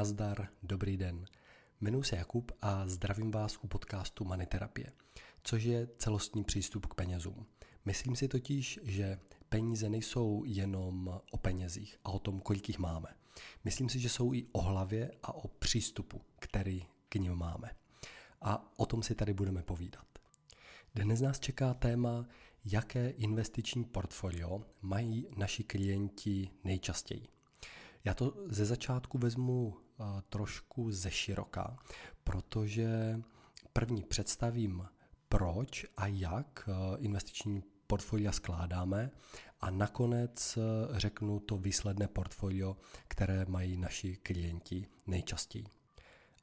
nazdar, dobrý den. Jmenuji se Jakub a zdravím vás u podcastu Maniterapie, což je celostní přístup k penězům. Myslím si totiž, že peníze nejsou jenom o penězích a o tom, kolik jich máme. Myslím si, že jsou i o hlavě a o přístupu, který k ním máme. A o tom si tady budeme povídat. Dnes nás čeká téma, jaké investiční portfolio mají naši klienti nejčastěji. Já to ze začátku vezmu trošku ze široka, protože první představím, proč a jak uh, investiční portfolia skládáme a nakonec uh, řeknu to výsledné portfolio, které mají naši klienti nejčastěji.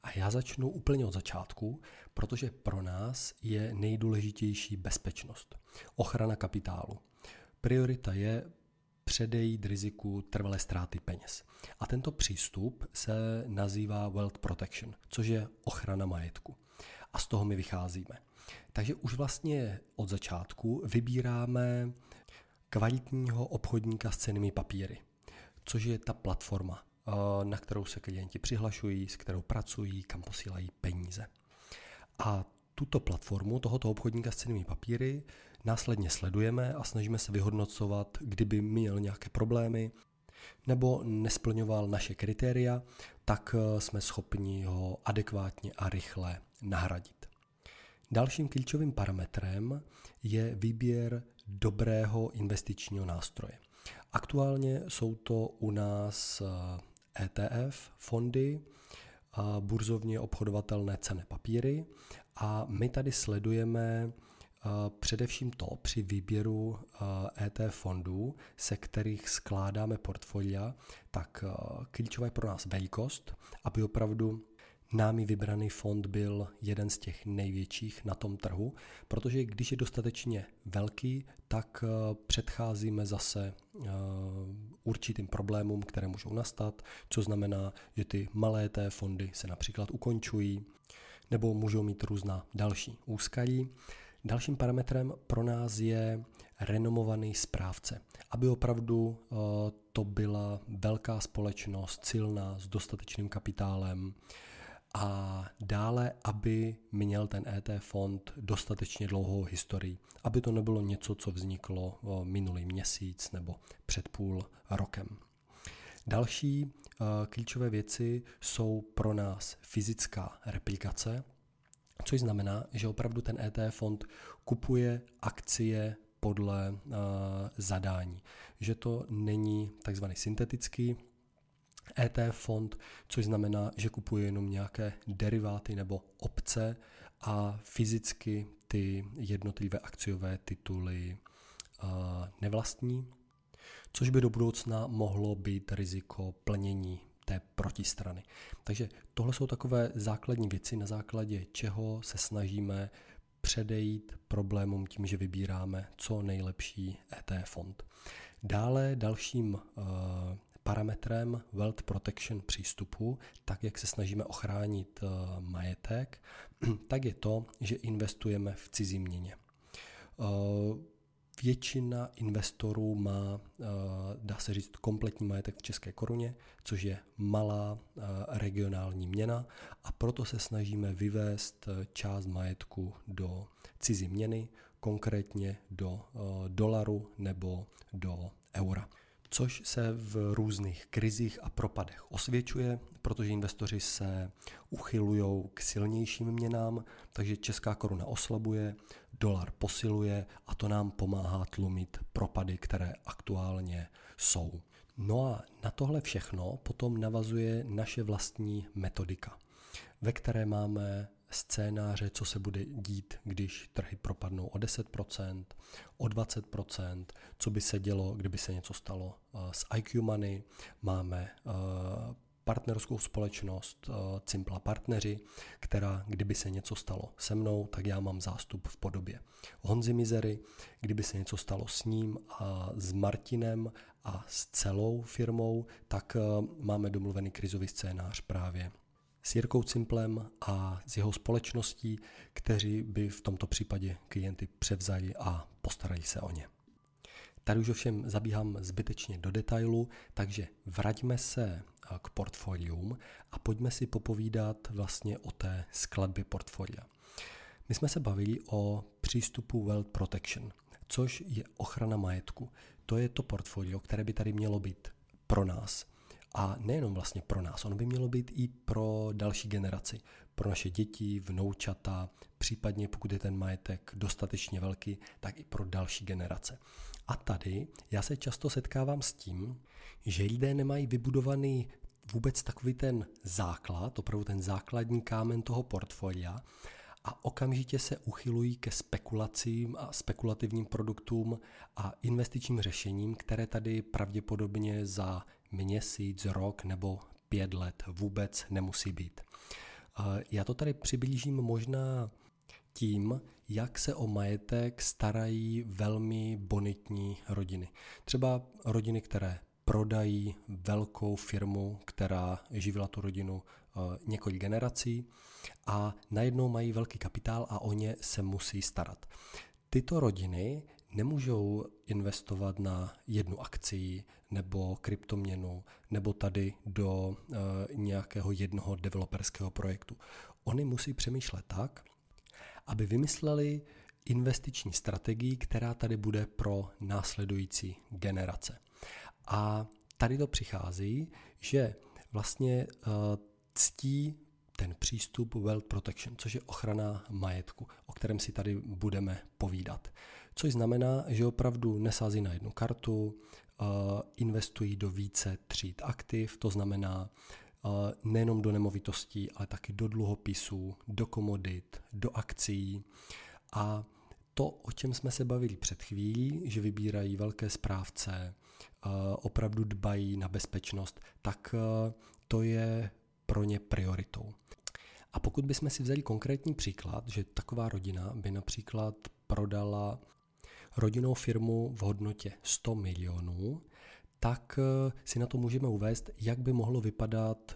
A já začnu úplně od začátku, protože pro nás je nejdůležitější bezpečnost, ochrana kapitálu. Priorita je předejít riziku trvalé ztráty peněz. A tento přístup se nazývá Wealth Protection, což je ochrana majetku. A z toho my vycházíme. Takže už vlastně od začátku vybíráme kvalitního obchodníka s cenými papíry, což je ta platforma, eh, na kterou se klienti přihlašují, s kterou pracují, kam posílají peníze. A tuto platformu tohoto obchodníka s cenými papíry následně sledujeme a snažíme se vyhodnocovat, kdyby měl nějaké problémy nebo nesplňoval naše kritéria, tak eh, jsme schopni ho adekvátně a rychle nahradit. Dalším klíčovým parametrem je výběr dobrého investičního nástroje. Aktuálně jsou to u nás ETF, eh, e fondy, burzovně obchodovatelné cené papíry. A my tady sledujeme především to při výběru ETF fondů, se kterých skládáme portfolia, tak klíčové je pro nás velikost, aby opravdu námi vybraný fond byl jeden z těch největších na tom trhu, protože když je dostatečně velký, tak předcházíme zase určitým problémům, které můžou nastat, co znamená, že ty malé té fondy se například ukončují nebo můžou mít různá další úskalí. Dalším parametrem pro nás je renomovaný správce, aby opravdu eh, to byla velká společnost, silná, s dostatečným kapitálem a dále, aby měl ten ET fond dostatečně dlouhou historii, aby to nebylo něco, co vzniklo minulý měsíc nebo před půl rokem. Další uh, klíčové věci jsou pro nás fyzická replikace, což znamená, že opravdu ten ETF fond kupuje akcie podle uh, zadání. Že to není takzvaný syntetický ETF fond, což znamená, že kupuje jenom nějaké deriváty nebo opce a fyzicky ty jednotlivé akciové tituly uh, nevlastní, což by do budoucna mohlo být riziko plnění té protistrany. Takže tohle jsou takové základní věci, na základě čeho se snažíme předejít problémům tím, že vybíráme co nejlepší ET fond. Dále dalším uh, parametrem Wealth Protection přístupu, tak jak se snažíme ochránit uh, majetek, tak je to, že investujeme v cizí měně. Uh, Většina investorů má, eh, dá se říct, kompletní majetek v české koruně, což je malá eh, regionální měna a proto se snažíme vyvést eh, část majetku do cizí měny, konkrétně do dolaru nebo do eura což se v různých krizích a propadech osvědčuje, protože investoři se uchylují k silnějším měnám, takže česká koruna oslabuje, dolar posiluje a to nám pomáhá tlumit propady, které aktuálně jsou. No a na tohle všechno potom navazuje naše vlastní metodika, ve které máme scénáře, co se bude dít, když trhy propadnou o 10%, o 20%, co by se dělo, kdyby se něco stalo eh, s IQ Money. Máme eh, partnerskou společnost eh, Cimpla Partneři, která, kdyby se něco stalo se mnou, tak já mám zástup v podobě Honzy Mizery, kdyby se něco stalo s ním a s Martinem a s celou firmou, tak máme domluvený krizový scénář právě s Jirkou Cimplem a s jeho společností, kteří by v tomto případě klienty převzali a postarali se o ně. Tady už ovšem zabíhám zbytečně do detailu, takže vraťme se k portfolium a pojďme si popovídat vlastně o té skladbě portfolia. My jsme se bavili o přístupu Wealth Protection, což je ochrana majetku. To je to portfolio, které by tady mělo být pro nás. A nejenom vlastně pro nás, ono by mělo být i pro další generaci, pro naše děti, vnoučata, případně pokud je ten majetek dostatečně velký, tak i pro další generace. A tady já se často setkávám s tím, že lidé nemají vybudovaný vůbec takový ten základ, opravdu ten základní kámen toho portfolia a okamžitě se uchylují ke spekulacím a spekulativním produktům a investičním řešením, které tady pravděpodobně za měsíc, rok nebo pět let vůbec nemusí být. Já to tady přiblížím možná tím, jak se o majetek starají velmi bonitní rodiny. Třeba rodiny, které prodají velkou firmu, která živila tu rodinu eh, několik generací a najednou mají velký kapitál a o ně se musí starat. Tyto rodiny nemůžou investovat na jednu akci nebo kryptoměnu nebo tady do e, nějakého jednoho developerského projektu. Oni musí přemýšlet tak, aby vymysleli investiční strategii, která tady bude pro následující generace. A tady to přichází, že vlastně uh, ctí ten přístup Wealth Protection, což je ochrana majetku, o kterém si tady budeme povídat. Což znamená, že opravdu nesází na jednu kartu, uh, investují do více tříd aktiv, to znamená uh, nejenom do nemovitostí, ale taky do dluhopisů, do komodit, do akcí a to, o čem jsme se bavili před chvílí, že vybírají velké správce, opravdu dbají na bezpečnost, tak to je pro ně prioritou. A pokud bychom si vzali konkrétní příklad, že taková rodina by například prodala rodinnou firmu v hodnotě 100 milionů, tak si na to můžeme uvést, jak by mohlo vypadat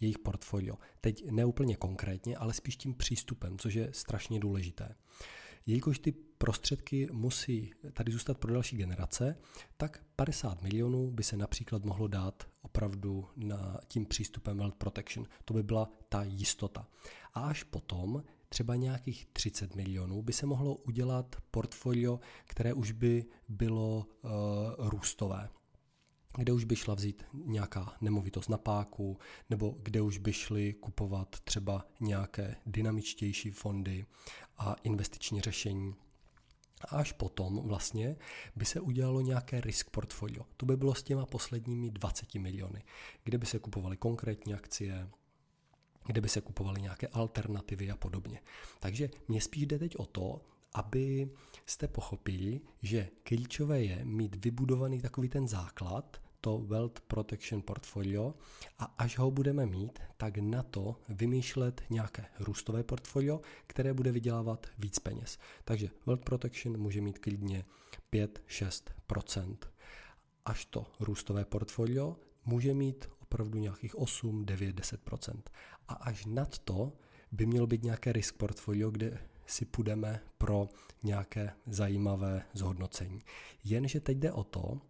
jejich portfolio. Teď neúplně konkrétně, ale spíš tím přístupem, což je strašně důležité. Jelikož ty prostředky musí tady zůstat pro další generace, tak 50 milionů by se například mohlo dát opravdu na tím přístupem Wealth Protection. To by byla ta jistota. A až potom třeba nějakých 30 milionů by se mohlo udělat portfolio, které už by bylo uh, růstové kde už by šla vzít nějaká nemovitost na páku, nebo kde už by šli kupovat třeba nějaké dynamičtější fondy a investiční řešení. A až potom vlastně by se udělalo nějaké risk portfolio. To by bylo s těma posledními 20 miliony, kde by se kupovaly konkrétní akcie, kde by se kupovaly nějaké alternativy a podobně. Takže mě spíš jde teď o to, aby jste pochopili, že klíčové je mít vybudovaný takový ten základ, to Wealth Protection Portfolio a až ho budeme mít, tak na to vymýšlet nějaké růstové portfolio, které bude vydělávat víc peněz. Takže Wealth Protection může mít klidně 5-6%. Až to růstové portfolio může mít opravdu nějakých 8, 9, 10%. A až nad to by mělo být nějaké risk portfolio, kde si půjdeme pro nějaké zajímavé zhodnocení. Jenže teď jde o to,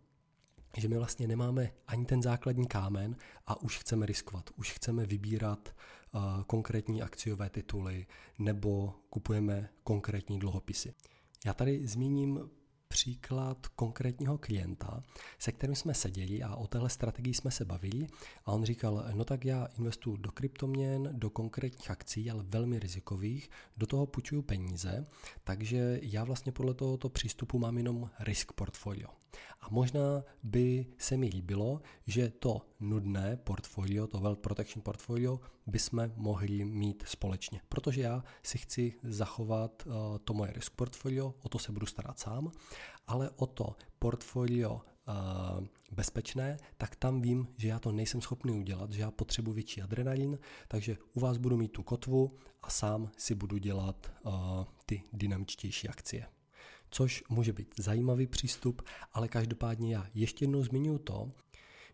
že my vlastně nemáme ani ten základní kámen a už chceme riskovat, už chceme vybírat uh, konkrétní akciové tituly nebo kupujeme konkrétní dluhopisy. Já tady zmíním příklad konkrétního klienta, se kterým jsme seděli a o téhle strategii jsme se bavili a on říkal, no tak já investuju do kryptoměn, do konkrétních akcí, ale velmi rizikových, do toho půjčuju peníze, takže já vlastně podle tohoto přístupu mám jenom risk portfolio. A možná by se mi líbilo, že to nudné portfolio, to Wealth Protection portfolio, bychom mohli mít společně. Protože já si chci zachovat uh, to moje risk portfolio, o to se budu starat sám, ale o to portfolio uh, bezpečné, tak tam vím, že já to nejsem schopný udělat, že já potřebuji větší adrenalin, takže u vás budu mít tu kotvu a sám si budu dělat uh, ty dynamičtější akcie což může být zajímavý přístup, ale každopádně já ještě jednou zmiňuji to,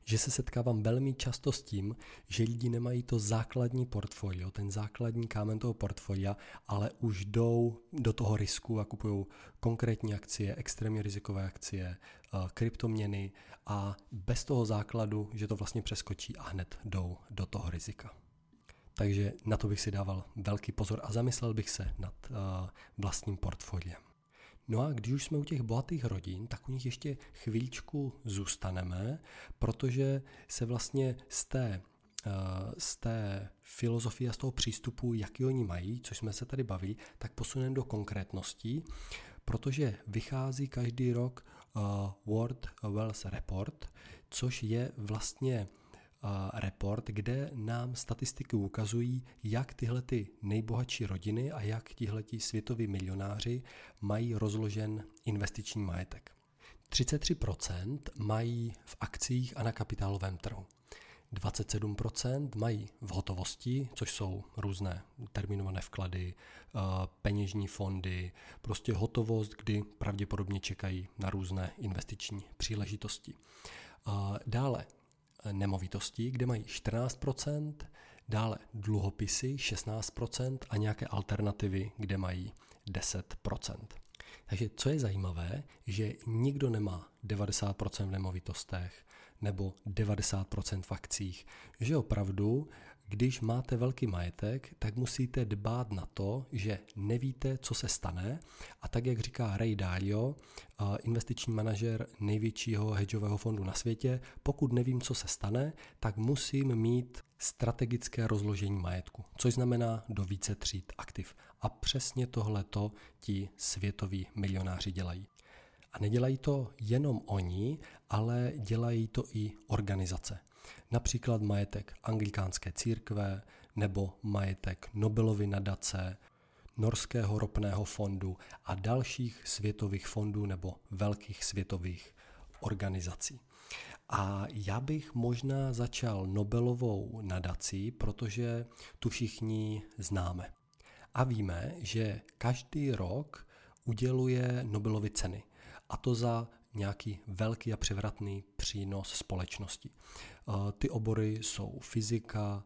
že se setkávám velmi často s tím, že lidi nemají to základní portfolio, ten základní kámen toho portfolia, ale už jdou do toho risku a kupují konkrétní akcie, extrémně rizikové akcie, eh, kryptoměny a bez toho základu, že to vlastně přeskočí a hned jdou do toho rizika. Takže na to bych si dával velký pozor a zamyslel bych se nad uh, vlastním portfoliem. No a když už jsme u těch bohatých rodin, tak u nich ještě chvíličku zůstaneme, protože se vlastně z té, uh, z té filozofie a z toho přístupu, jaký oni mají, což jsme se tady bavili, tak posuneme do konkrétností, protože vychází každý rok uh, World Wealth Report, což je vlastně report, kde nám statistiky ukazují, jak tyhle ty nejbohatší rodiny a jak tihleti světoví milionáři mají rozložen investiční majetek. 33% mají v akcích a na kapitálovém trhu. 27% mají v hotovosti, což jsou různé terminované vklady, peněžní fondy, prostě hotovost, kdy pravděpodobně čekají na různé investiční příležitosti. Dále nemovitostí, kde mají 14%, dále dluhopisy 16% a nějaké alternativy, kde mají 10%. Takže co je zajímavé, že nikdo nemá 90% v nemovitostech nebo 90% v akcích, že opravdu když máte velký majetek, tak musíte dbát na to, že nevíte, co se stane a tak, jak říká Ray Dalio, investiční manažer největšího hedžového fondu na světě, pokud nevím, co se stane, tak musím mít strategické rozložení majetku, což znamená do více tříd aktiv. A přesně tohleto ti světoví milionáři dělají. A nedělají to jenom oni, ale dělají to i organizace například majetek anglikánské církve nebo majetek Nobelovy nadace, Norského ropného fondu a dalších světových fondů nebo velkých světových organizací. A já bych možná začal Nobelovou nadací, protože tu všichni známe. A víme, že každý rok uděluje Nobelovy ceny. A to za nějaký velký a převratný přínos společnosti. Ty obory jsou fyzika,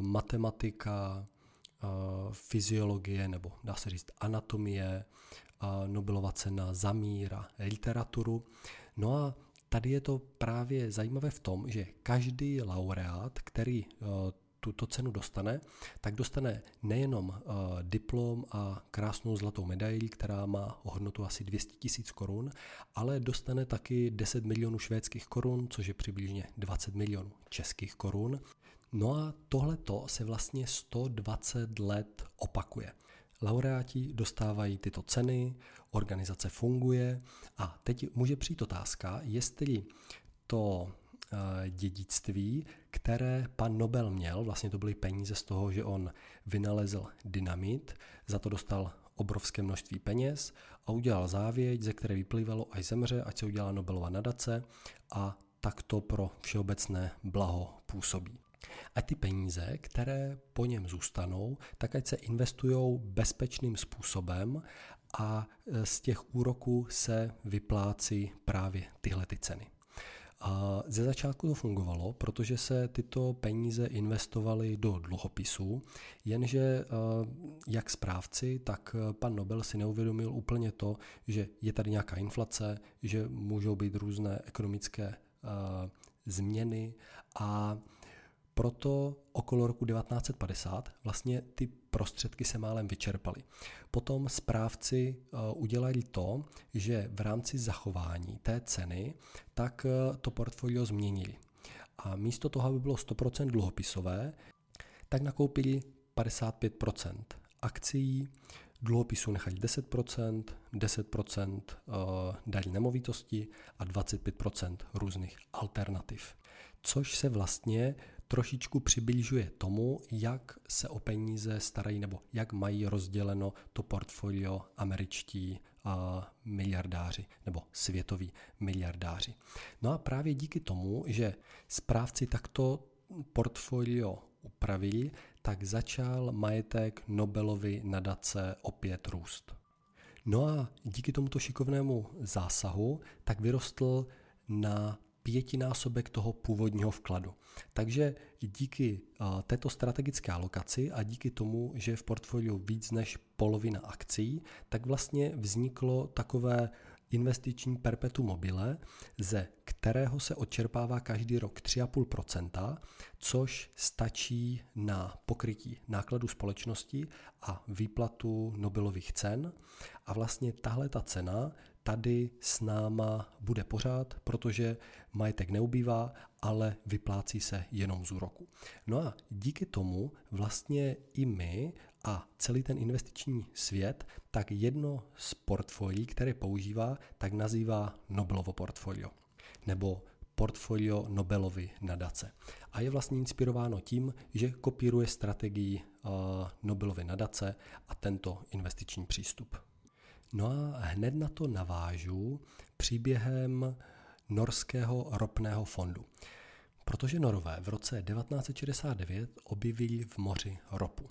matematika, fyziologie nebo dá se říct anatomie, Nobelova cena za mír a literaturu. No a tady je to právě zajímavé v tom, že každý laureát, který tuto cenu dostane, tak dostane nejenom uh, diplom a krásnou zlatou medaili, která má hodnotu asi 200 tisíc korun, ale dostane taky 10 milionů švédských korun, což je přibližně 20 milionů českých korun. No a tohleto se vlastně 120 let opakuje. Laureáti dostávají tyto ceny, organizace funguje a teď může přijít otázka, jestli to Eh, dědictví, které pan Nobel měl, vlastně to byly peníze z toho, že on vynalezl dynamit, za to dostal obrovské množství peněz a udělal závěť, ze které vyplývalo, až zemře, ať se udělá Nobelova nadace a tak to pro všeobecné blaho působí. A ty peníze, které po něm zůstanou, tak ať se investují bezpečným způsobem a eh, z těch úroků se vyplácí právě tyhle ty ceny. A ze začátku to fungovalo, protože se tyto peníze investovaly do dluhopisů, jenže eh, jak správci, tak eh, pan Nobel si neuvědomil úplně to, že je tady nějaká inflace, že můžou být různé ekonomické eh, změny a proto okolo roku 1950 vlastně ty prostředky se málem vyčerpaly. Potom správci eh, udělali to, že v rámci zachování té ceny, tak eh, to portfolio změnili. A místo toho, aby bylo 100% dluhopisové, tak nakoupili 55% akcií, dluhopisů nechali 10%, 10% daní nemovitosti a 25% různých alternativ. Což se vlastně trošičku přibližuje tomu, jak se o peníze starají nebo jak mají rozděleno to portfolio američtí a miliardáři nebo světoví miliardáři. No a právě díky tomu, že správci takto portfolio upravili, tak začal majetek Nobelovy nadace opět růst. No a díky tomuto šikovnému zásahu tak vyrostl na pětinásobek toho původního vkladu. Takže díky této strategické alokaci a díky tomu, že je v portfoliu víc než polovina akcí, tak vlastně vzniklo takové investiční perpetuum mobile, ze kterého se odčerpává každý rok 3,5%, což stačí na pokrytí nákladů společnosti a výplatu Nobelových cen. A vlastně tahle ta cena tady s náma bude pořád, protože majetek neubývá, ale vyplácí se jenom z úroku. No a díky tomu vlastně i my a celý ten investiční svět, tak jedno z portfolií, které používá, tak nazývá Nobelovo portfolio nebo portfolio Nobelovy nadace. A je vlastně inspirováno tím, že kopíruje strategii uh, Nobelovy nadace a tento investiční přístup. No a hned na to navážu příběhem norského ropného fondu. Protože Norové v roce 1969 objevili v moři ropu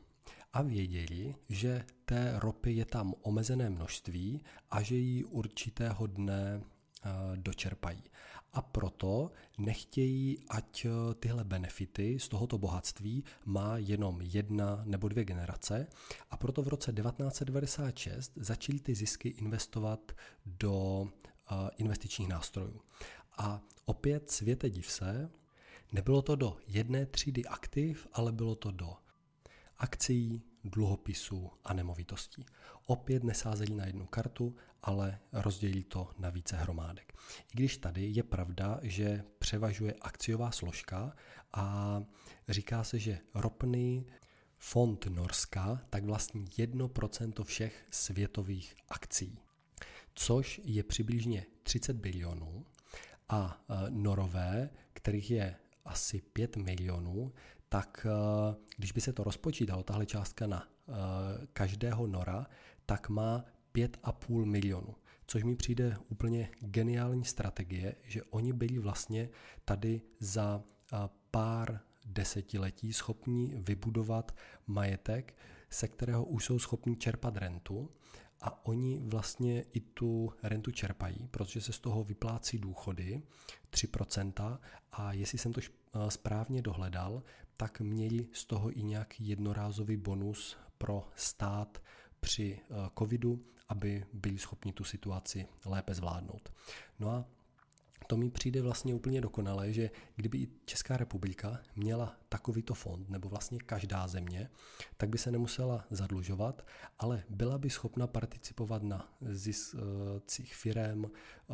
a věděli, že té ropy je tam omezené množství a že ji určitého dne eh, dočerpají. A proto nechtějí, ať eh, tyhle benefity z tohoto bohatství má jenom jedna nebo dvě generace. A proto v roce 1996 začali ty zisky investovat do eh, investičních nástrojů. A opět světe div se, nebylo to do jedné třídy aktiv, ale bylo to do akcí, dluhopisů a nemovitostí. Opět nesázeli na jednu kartu, ale rozdělí to na více hromádek. I když tady je pravda, že převažuje akciová složka a říká se, že ropný fond Norska tak vlastní 1% všech světových akcí, což je přibližně 30 bilionů a e, Norové, kterých je asi 5 milionů, tak eh, když by se to rozpočítalo, tahle částka na eh, každého nora, tak má 5,5 milionu. Což mi přijde úplně geniální strategie, že oni byli vlastně tady za pár desetiletí schopni vybudovat majetek, se kterého už jsou schopni čerpat rentu a oni vlastně i tu rentu čerpají, protože se z toho vyplácí důchody 3% a jestli jsem to správně dohledal, tak měli z toho i nějaký jednorázový bonus pro stát při eh, covidu, aby byli schopni tu situaci lépe zvládnout. No a to mi přijde vlastně úplně dokonalé, že kdyby i Česká republika měla takovýto fond, nebo vlastně každá země, tak by se nemusela zadlužovat, ale byla by schopna participovat na ziscích firem, eh,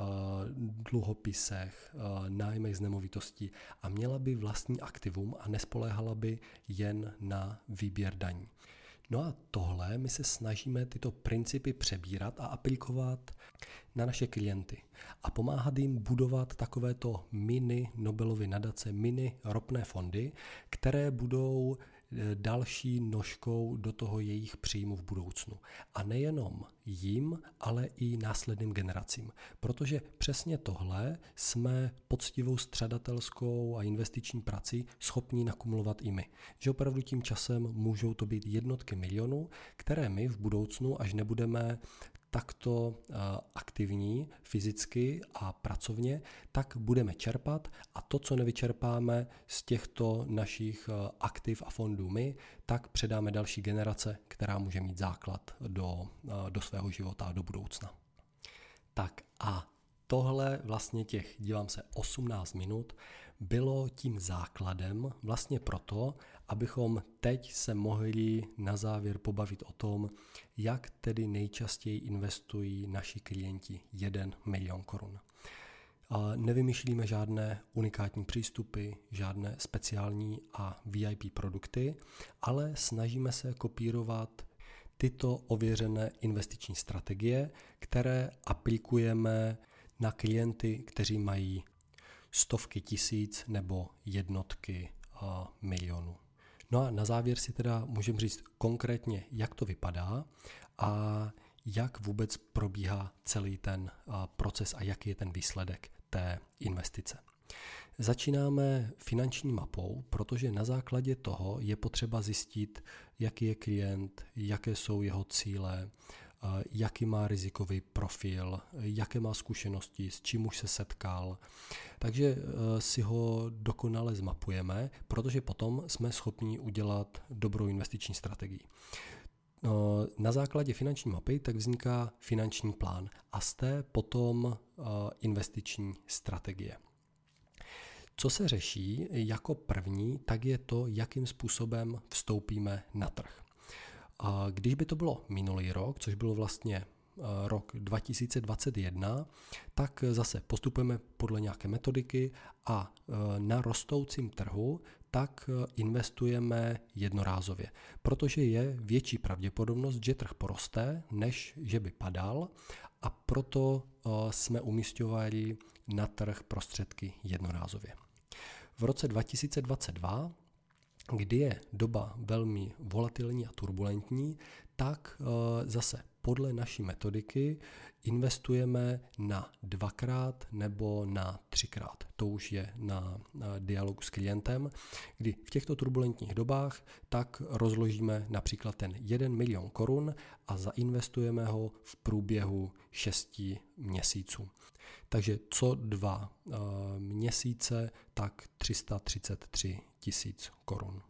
dluhopisech, eh, nájmech z nemovitostí a měla by vlastní aktivum a nespoléhala by jen na výběr daní. No a tohle my se snažíme tyto principy přebírat a aplikovat na naše klienty a pomáhat jim budovat takovéto mini Nobelovy nadace, mini ropné fondy, které budou další nožkou do toho jejich příjmu v budoucnu. A nejenom jim, ale i následným generacím. Protože přesně tohle jsme poctivou středatelskou a investiční prací schopni nakumulovat i my. Že opravdu tím časem můžou to být jednotky milionů, které my v budoucnu, až nebudeme takto eh, aktivní fyzicky a pracovně, tak budeme čerpat a to, co nevyčerpáme z těchto našich eh, aktiv a fondů my, tak předáme další generace, která může mít základ do, eh, do svého života a do budoucna. Tak a tohle vlastně těch, dívám se, 18 minut bylo tím základem vlastně proto, abychom teď se mohli na závěr pobavit o tom, jak tedy nejčastěji investují naši klienti 1 milion korun. A nevymýšlíme žádné unikátní přístupy, žádné speciální a VIP produkty, ale snažíme se kopírovat tyto ověřené investiční strategie, které aplikujeme na klienty, kteří mají stovky tisíc nebo jednotky milionů. No a na závěr si teda můžeme říct konkrétně, jak to vypadá a jak vůbec probíhá celý ten proces a jaký je ten výsledek té investice. Začínáme finanční mapou, protože na základě toho je potřeba zjistit, jaký je klient, jaké jsou jeho cíle, jaký má rizikový profil, jaké má zkušenosti, s čím už se setkal. Takže si ho dokonale zmapujeme, protože potom jsme schopni udělat dobrou investiční strategii. Na základě finanční mapy tak vzniká finanční plán a z té potom investiční strategie. Co se řeší jako první, tak je to, jakým způsobem vstoupíme na trh. Když by to bylo minulý rok, což bylo vlastně eh, rok 2021, tak zase postupujeme podle nějaké metodiky a eh, na rostoucím trhu tak eh, investujeme jednorázově, protože je větší pravděpodobnost, že trh poroste, než že by padal a proto jsme umístovali na trh prostředky jednorázově. V roce 2022 kdy je doba velmi volatilní a turbulentní, tak eh, zase podle naší metodiky investujeme na dvakrát nebo na třikrát. To už je na, dialogu s klientem, kdy v těchto turbulentních dobách tak rozložíme například ten 1 milion korun a zainvestujeme ho v průběhu 6 měsíců. Takže co dva uh, měsíce, tak 333 tisíc korun.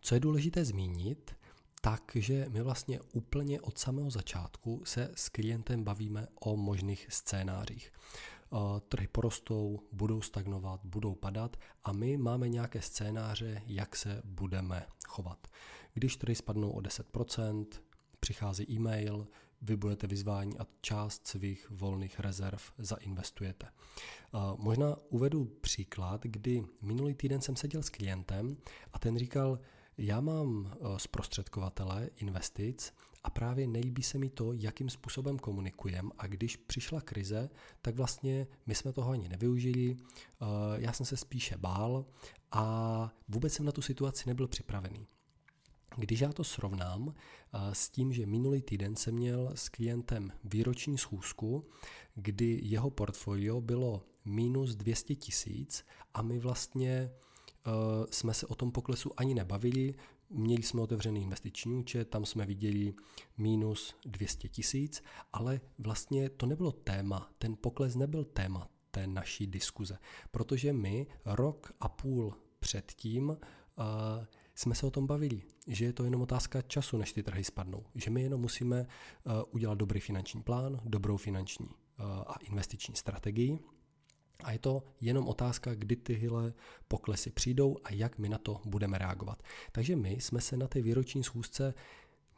Co je důležité zmínit, takže my vlastně úplně od samého začátku se s klientem bavíme o možných scénářích. Trhy porostou, budou stagnovat, budou padat a my máme nějaké scénáře, jak se budeme chovat. Když trhy spadnou o 10%, přichází e-mail, vy budete vyzváni a část svých volných rezerv zainvestujete. Možná uvedu příklad, kdy minulý týden jsem seděl s klientem a ten říkal, já mám eh, zprostředkovatele investic a právě nejlíbí se mi to, jakým způsobem komunikujem a když přišla krize, tak vlastně my jsme toho ani nevyužili, eh, já jsem se spíše bál a vůbec jsem na tu situaci nebyl připravený. Když já to srovnám eh, s tím, že minulý týden jsem měl s klientem výroční schůzku, kdy jeho portfolio bylo minus 200 tisíc a my vlastně uh, jsme se o tom poklesu ani nebavili. Měli jsme otevřený investiční účet, tam jsme viděli minus 200 tisíc, ale vlastně to nebylo téma, ten pokles nebyl téma té naší diskuze, protože my rok a půl předtím uh, jsme se o tom bavili, že je to jenom otázka času, než ty trhy spadnou, že my jenom musíme uh, udělat dobrý finanční plán, dobrou finanční uh, a investiční strategii. A je to jenom otázka, kdy tyhle poklesy přijdou a jak my na to budeme reagovat. Takže my jsme se na té výroční schůzce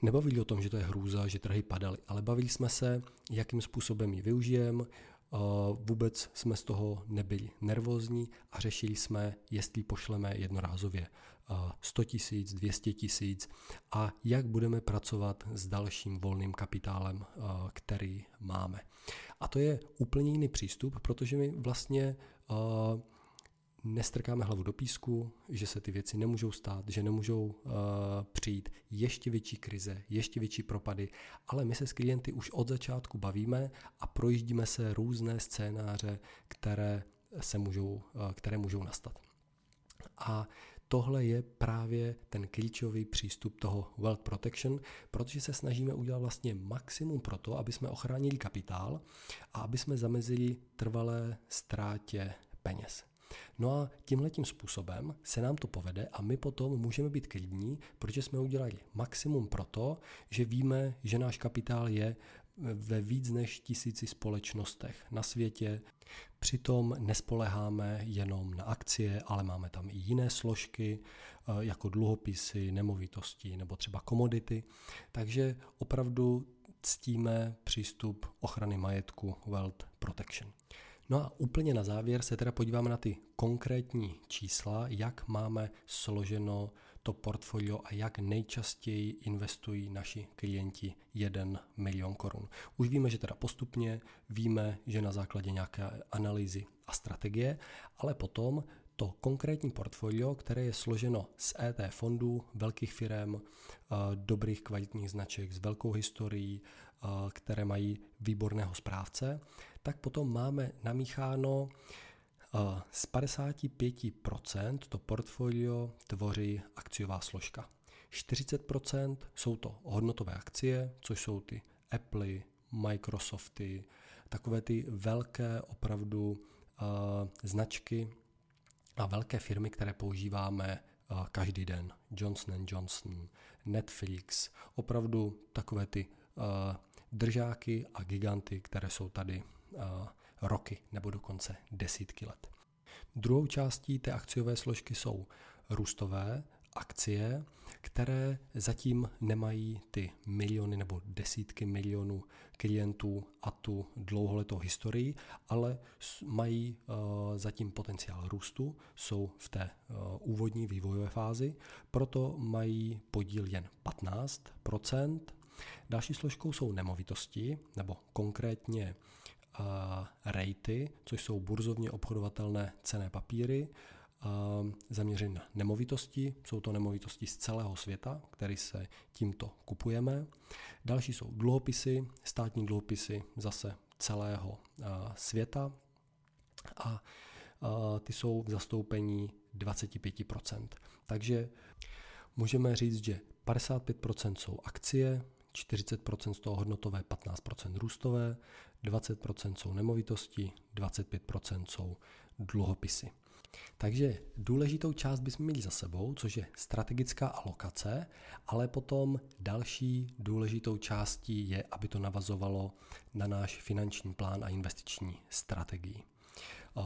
nebavili o tom, že to je hrůza, že trhy padaly, ale bavili jsme se, jakým způsobem ji využijeme, vůbec jsme z toho nebyli nervózní a řešili jsme, jestli pošleme jednorázově 100 tisíc, 200 tisíc a jak budeme pracovat s dalším volným kapitálem, který máme. A to je úplně jiný přístup, protože my vlastně nestrkáme hlavu do písku, že se ty věci nemůžou stát, že nemůžou uh, přijít ještě větší krize, ještě větší propady, ale my se s klienty už od začátku bavíme a projíždíme se různé scénáře, které se můžou, které můžou nastat. A tohle je právě ten klíčový přístup toho wealth protection, protože se snažíme udělat vlastně maximum pro to, aby jsme ochránili kapitál a aby jsme zamezili trvalé ztrátě peněz. No a tímhletím způsobem se nám to povede a my potom můžeme být klidní, protože jsme udělali maximum pro to, že víme, že náš kapitál je ve víc než tisíci společnostech na světě. Přitom nespoleháme jenom na akcie, ale máme tam i jiné složky, eh, jako dluhopisy, nemovitosti nebo třeba komodity. Takže opravdu ctíme přístup ochrany majetku Wealth Protection. No a úplně na závěr se teda podíváme na ty konkrétní čísla, jak máme složeno to portfolio a jak nejčastěji investují naši klienti 1 milion korun. Už víme, že teda postupně, víme, že na základě nějaké analýzy a strategie, ale potom to konkrétní portfolio, které je složeno z ET fondů, velkých firm, eh, dobrých kvalitních značek s velkou historií, eh, které mají výborného správce, tak potom máme namícháno z 55% to portfolio tvoří akciová složka. 40% jsou to hodnotové akcie, což jsou ty Apple, Microsofty, takové ty velké opravdu uh, značky a velké firmy, které používáme uh, každý den. Johnson Johnson, Netflix, opravdu takové ty uh, držáky a giganty, které jsou tady uh, roky nebo dokonce desítky let. Druhou částí té akciové složky jsou růstové akcie, které zatím nemají ty miliony nebo desítky milionů klientů a tu dlouholetou historii, ale mají uh, zatím potenciál růstu, jsou v té uh, úvodní vývojové fázi, proto mají podíl jen 15%. Další složkou jsou nemovitosti, nebo konkrétně uh, rejty, což jsou burzovně obchodovatelné cené papíry, zaměřen na nemovitosti. Jsou to nemovitosti z celého světa, které se tímto kupujeme. Další jsou dluhopisy, státní dluhopisy zase celého světa a ty jsou v zastoupení 25%. Takže můžeme říct, že 55% jsou akcie, 40% z toho hodnotové, 15% růstové, 20% jsou nemovitosti, 25% jsou dluhopisy. Takže důležitou část bychom měli za sebou, což je strategická alokace, ale potom další důležitou částí je, aby to navazovalo na náš finanční plán a investiční strategii.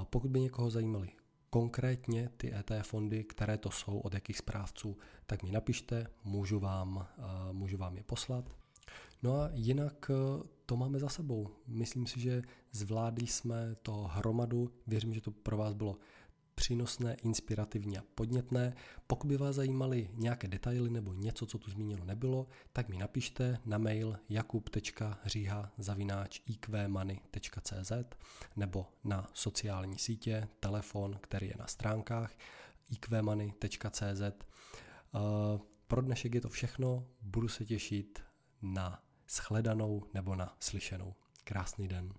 Pokud by někoho zajímaly konkrétně ty ETF fondy, které to jsou, od jakých správců, tak mi napište, můžu vám, můžu vám je poslat. No a jinak to máme za sebou. Myslím si, že zvládli jsme to hromadu. Věřím, že to pro vás bylo přínosné, inspirativní a podnětné. Pokud by vás zajímaly nějaké detaily nebo něco, co tu zmíněno nebylo, tak mi napište na mail jakub.říha.iqmoney.cz nebo na sociální sítě, telefon, který je na stránkách iqmoney.cz. Eh, pro dnešek je to všechno, budu se těšit na shledanou nebo na slyšenou. Krásný den.